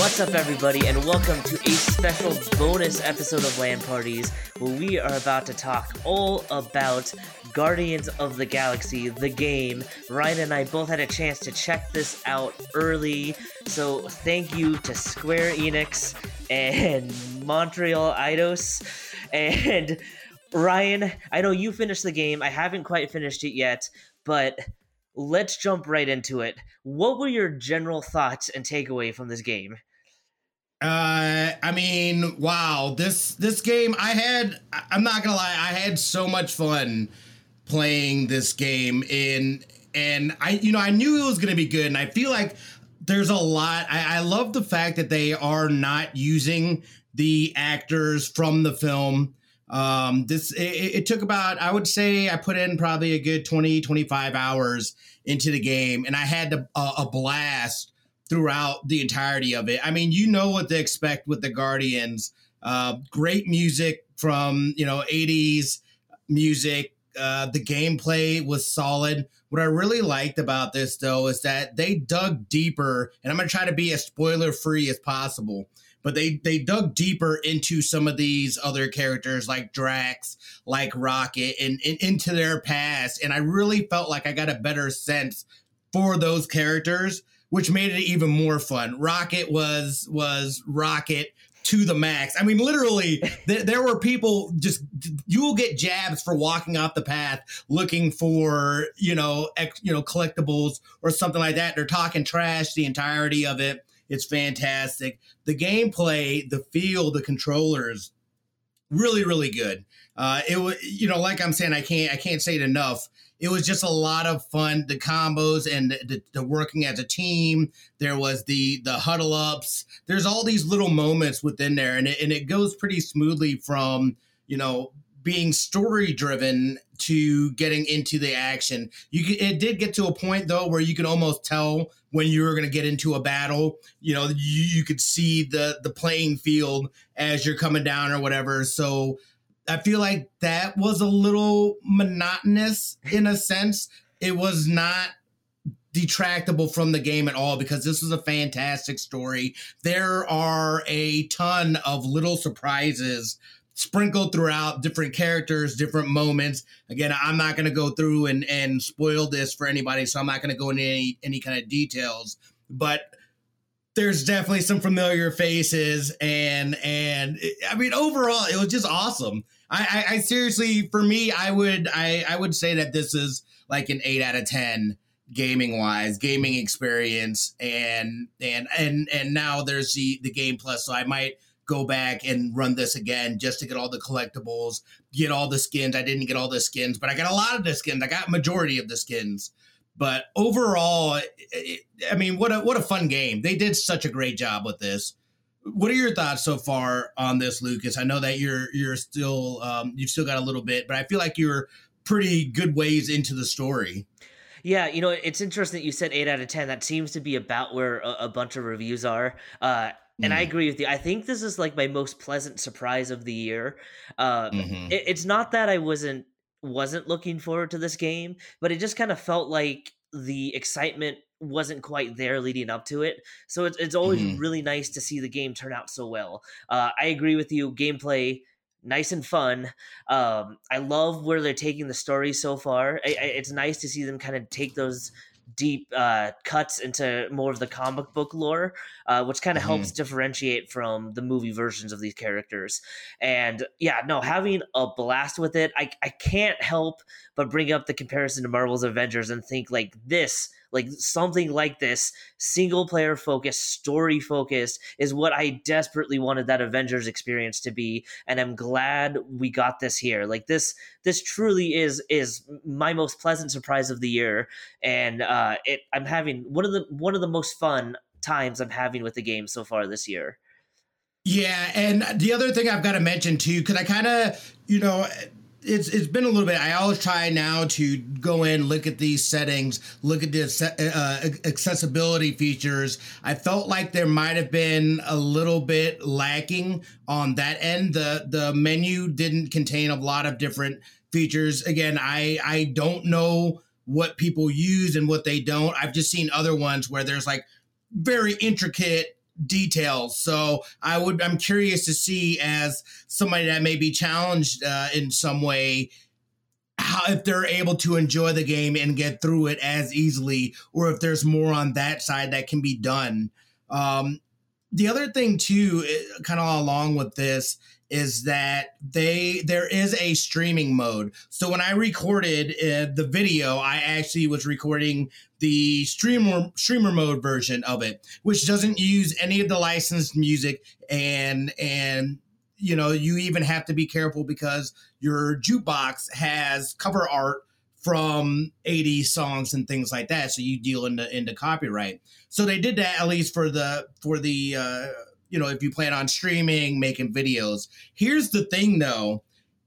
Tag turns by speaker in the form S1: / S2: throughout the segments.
S1: What's up, everybody, and welcome to a special bonus episode of Land Parties where we are about to talk all about Guardians of the Galaxy, the game. Ryan and I both had a chance to check this out early, so thank you to Square Enix and Montreal Eidos. And Ryan, I know you finished the game. I haven't quite finished it yet, but let's jump right into it. What were your general thoughts and takeaway from this game?
S2: Uh, I mean, wow this this game. I had. I'm not gonna lie. I had so much fun playing this game in, and I, you know, I knew it was gonna be good, and I feel like there's a lot. I, I love the fact that they are not using the actors from the film. Um, this it, it, took about I would say I put in probably a good 20 25 hours into the game and I had uh, a blast throughout the entirety of it. I mean, you know what to expect with the Guardians. Uh, great music from you know 80s music. Uh, the gameplay was solid. What I really liked about this though is that they dug deeper, and I'm gonna try to be as spoiler free as possible. But they they dug deeper into some of these other characters like Drax, like Rocket, and, and into their past, and I really felt like I got a better sense for those characters which made it even more fun. Rocket was was Rocket to the max. I mean, literally, th- there were people just you will get jabs for walking off the path looking for you know ex, you know collectibles or something like that. They're talking trash the entirety of it. It's fantastic. The gameplay, the feel, the controllers, really really good. Uh, it was you know like I'm saying I can't I can't say it enough it was just a lot of fun. The combos and the, the, the, working as a team. There was the the huddle ups. There's all these little moments within there, and it, and it goes pretty smoothly from you know being story driven to getting into the action. You could, it did get to a point though where you could almost tell when you were going to get into a battle. You know, you, you could see the the playing field as you're coming down or whatever. So I feel like that was a little monotonous in a sense. It was not detractable from the game at all because this was a fantastic story. There are a ton of little surprises sprinkled throughout different characters, different moments. Again, I'm not going to go through and, and spoil this for anybody, so I'm not going to go into any, any kind of details. But there's definitely some familiar faces, and and I mean overall, it was just awesome. I, I, I seriously, for me, I would I, I would say that this is like an eight out of ten gaming wise, gaming experience, and and and and now there's the the game plus, so I might go back and run this again just to get all the collectibles, get all the skins. I didn't get all the skins, but I got a lot of the skins. I got majority of the skins. But overall, it, I mean, what a what a fun game! They did such a great job with this. What are your thoughts so far on this, Lucas? I know that you're you're still um, you've still got a little bit, but I feel like you're pretty good ways into the story.
S1: Yeah, you know, it's interesting that you said eight out of ten. That seems to be about where a, a bunch of reviews are. Uh, and mm. I agree with you. I think this is like my most pleasant surprise of the year. Uh, mm-hmm. it, it's not that I wasn't wasn't looking forward to this game, but it just kind of felt like the excitement wasn't quite there leading up to it. So it's, it's always mm-hmm. really nice to see the game turn out so well. Uh, I agree with you. Gameplay, nice and fun. Um, I love where they're taking the story so far. I, I, it's nice to see them kind of take those deep uh, cuts into more of the comic book lore, uh, which kind of mm-hmm. helps differentiate from the movie versions of these characters. And yeah, no, having a blast with it, I, I can't help but bring up the comparison to Marvel's Avengers and think like this like something like this, single player focused, story focused, is what I desperately wanted that Avengers experience to be, and I'm glad we got this here. Like this, this truly is is my most pleasant surprise of the year, and uh, it I'm having one of the one of the most fun times I'm having with the game so far this year.
S2: Yeah, and the other thing I've got to mention too, because I kind of, you know, it's it's been a little bit. I always try now to go in, look at these settings, look at the uh, accessibility features. I felt like there might have been a little bit lacking on that end. the The menu didn't contain a lot of different features. Again, I I don't know what people use and what they don't. I've just seen other ones where there's like very intricate details. So I would I'm curious to see as somebody that may be challenged uh, in some way how if they're able to enjoy the game and get through it as easily or if there's more on that side that can be done. Um, the other thing too eh, kind of along with this is that they there is a streaming mode. So when I recorded uh, the video, I actually was recording the streamer streamer mode version of it, which doesn't use any of the licensed music. And and you know you even have to be careful because your jukebox has cover art from 80 songs and things like that. So you deal in into into copyright. So they did that at least for the for the uh you know, if you plan on streaming, making videos. Here's the thing though.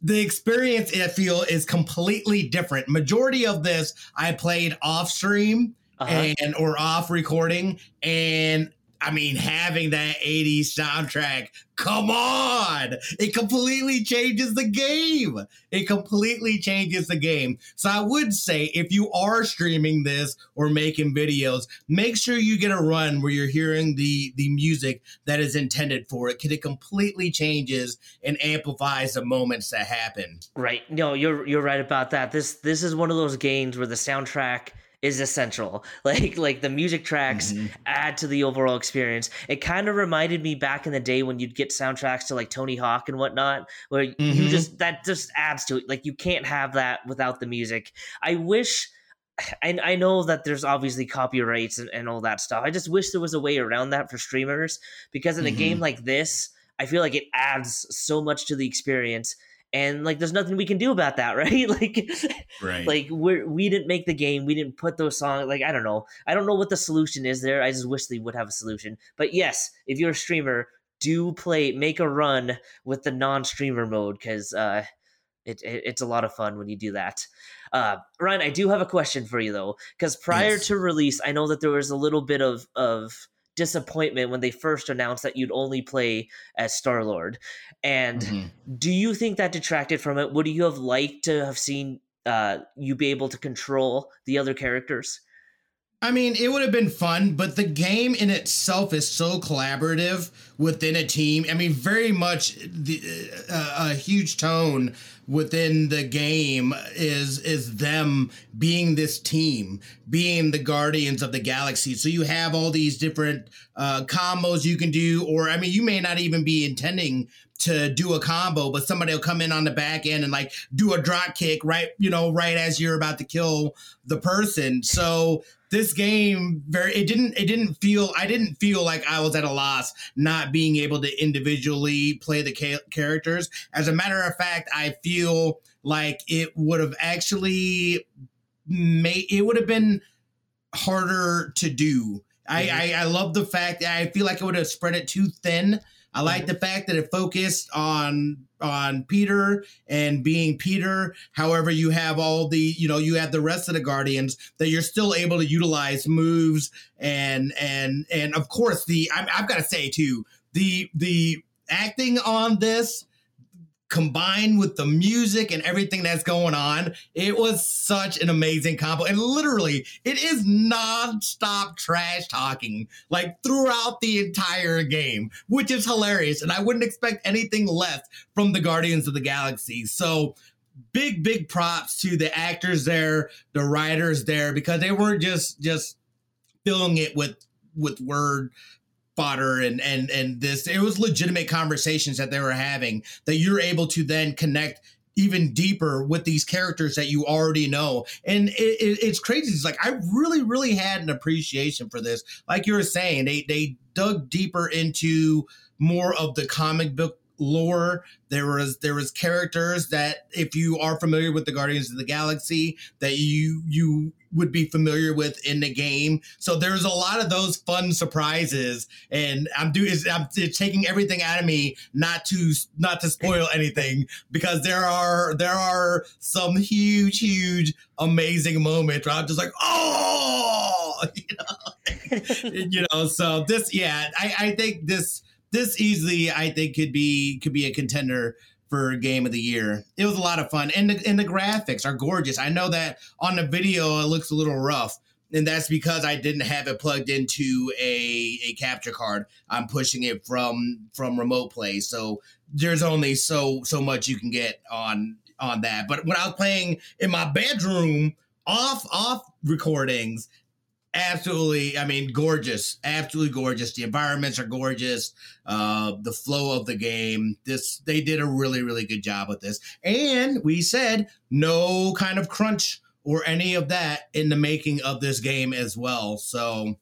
S2: The experience I feel is completely different. Majority of this I played off stream uh-huh. and or off recording and I mean, having that 80s soundtrack, come on! It completely changes the game. It completely changes the game. So I would say if you are streaming this or making videos, make sure you get a run where you're hearing the the music that is intended for it, because it completely changes and amplifies the moments that happen.
S1: Right. No, you're you're right about that. This this is one of those games where the soundtrack is essential. Like like the music tracks mm-hmm. add to the overall experience. It kind of reminded me back in the day when you'd get soundtracks to like Tony Hawk and whatnot, where mm-hmm. you just that just adds to it. Like you can't have that without the music. I wish. I, I know that there's obviously copyrights and, and all that stuff. I just wish there was a way around that for streamers because in a mm-hmm. game like this, I feel like it adds so much to the experience and like there's nothing we can do about that right? Like right. like we're we didn't make the game we didn't put those songs like i don't know. I don't know what the solution is there i just wish they would have a solution. But yes if you're a streamer do play make a run with the non-streamer mode because uh it, it, it's a lot of fun when you do that. Uh ryan i do have a question for you though because prior yes. to release i know that there was a little bit of of disappointment when they first announced that you'd only play as Star Lord. And mm-hmm. do you think that detracted from it? Would you have liked to have seen uh, you be able to control the other characters?
S2: I mean, it would have been fun, but the game in itself is so collaborative within a team. I mean, very much the, uh, a huge tone within the game is is them being this team, being the guardians of the galaxy. So you have all these different uh, combos you can do, or I mean, you may not even be intending to do a combo, but somebody will come in on the back end and like do a drop kick right, you know, right as you're about to kill the person. So this game very it didn't it didn't feel I didn't feel like I was at a loss not being able to individually play the ca- characters. As a matter of fact, I feel like it would have actually made it would have been harder to do. Mm-hmm. I, I I love the fact that I feel like it would have spread it too thin I like mm-hmm. the fact that it focused on on Peter and being Peter. However, you have all the you know you have the rest of the Guardians that you're still able to utilize moves and and and of course the i I've got to say too the the acting on this combined with the music and everything that's going on, it was such an amazing combo. And literally, it is non-stop trash talking like throughout the entire game, which is hilarious. And I wouldn't expect anything less from the Guardians of the Galaxy. So big, big props to the actors there, the writers there, because they weren't just just filling it with with word fodder and and and this it was legitimate conversations that they were having that you're able to then connect even deeper with these characters that you already know. And it, it, it's crazy. It's like i really really had an appreciation for this. Like you were saying they they dug deeper into more of the comic book lore. There was there was characters that if you are familiar with the Guardians of the Galaxy that you you would be familiar with in the game. So there's a lot of those fun surprises, and I'm doing is I'm taking everything out of me not to not to spoil anything because there are there are some huge huge amazing moments where I'm just like oh you know you know so this yeah I I think this this easily I think could be could be a contender for game of the year. It was a lot of fun, and the and the graphics are gorgeous. I know that on the video it looks a little rough, and that's because I didn't have it plugged into a a capture card. I'm pushing it from from remote play, so there's only so so much you can get on on that. But when I was playing in my bedroom off off recordings, absolutely i mean gorgeous absolutely gorgeous. The environments are gorgeous uh the flow of the game this they did a really really good job with this. And we said no kind of crunch or any of that in the making of this game as well. So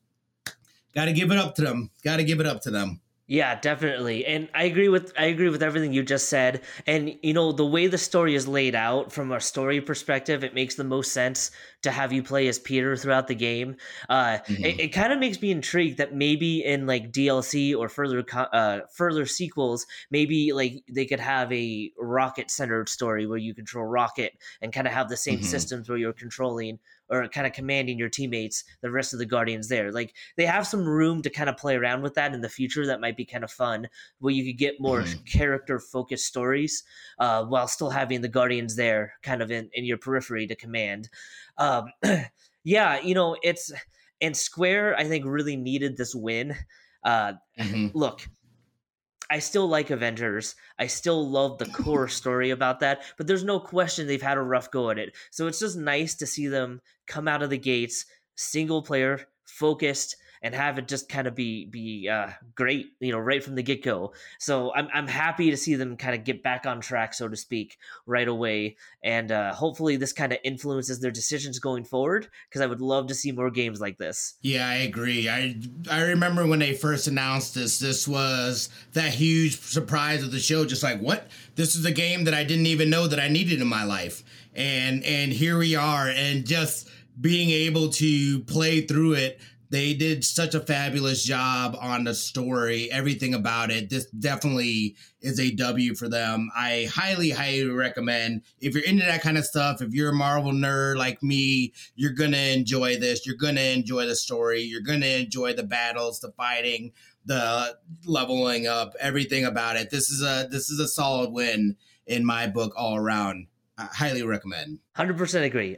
S2: got to give it up to them got to give it up to them
S1: yeah, definitely. And I agree with I agree with everything you just said. And you know, the way the story is laid out from a story perspective, it makes the most sense to have you play as Peter throughout the game. Uh mm-hmm. it, it kind of makes me intrigued that maybe in like DLC or further uh further sequels, maybe like they could have a rocket centered story where you control Rocket and kind of have the same mm-hmm. systems where you're controlling or kind of commanding your teammates, the rest of the Guardians there. Like they have some room to kind of play around with that in the future. That might be kind of fun, where you could get more mm-hmm. character focused stories uh, while still having the Guardians there, kind of in in your periphery to command. Um, yeah, you know it's and Square. I think really needed this win. Uh, mm-hmm. Look, I still like Avengers. I still love the core story about that, but there's no question they've had a rough go at it. So it's just nice to see them come out of the gates single player focused and have it just kind of be be uh, great, you know, right from the get go. So I'm I'm happy to see them kind of get back on track, so to speak, right away, and uh, hopefully this kind of influences their decisions going forward. Because I would love to see more games like this.
S2: Yeah, I agree. I I remember when they first announced this. This was that huge surprise of the show. Just like what? This is a game that I didn't even know that I needed in my life, and and here we are, and just being able to play through it they did such a fabulous job on the story, everything about it. This definitely is a W for them. I highly, highly recommend if you're into that kind of stuff, if you're a Marvel nerd like me, you're gonna enjoy this. You're gonna enjoy the story. You're gonna enjoy the battles, the fighting, the leveling up, everything about it. This is a this is a solid win in my book all around. I highly recommend.
S1: Hundred percent agree.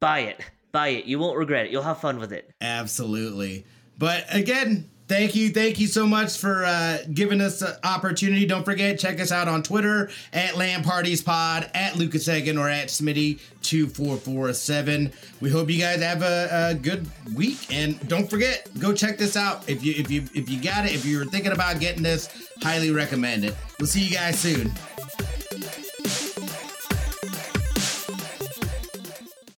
S1: Buy it. Buy it. You won't regret it. You'll have fun with it.
S2: Absolutely. But again, thank you thank you so much for uh, giving us an opportunity don't forget check us out on twitter at land parties pod at lucas Egan or at smitty 2447 we hope you guys have a, a, good week and don't forget go check this out if you if you if you got it if you're thinking about getting this highly recommend it we'll see you guys soon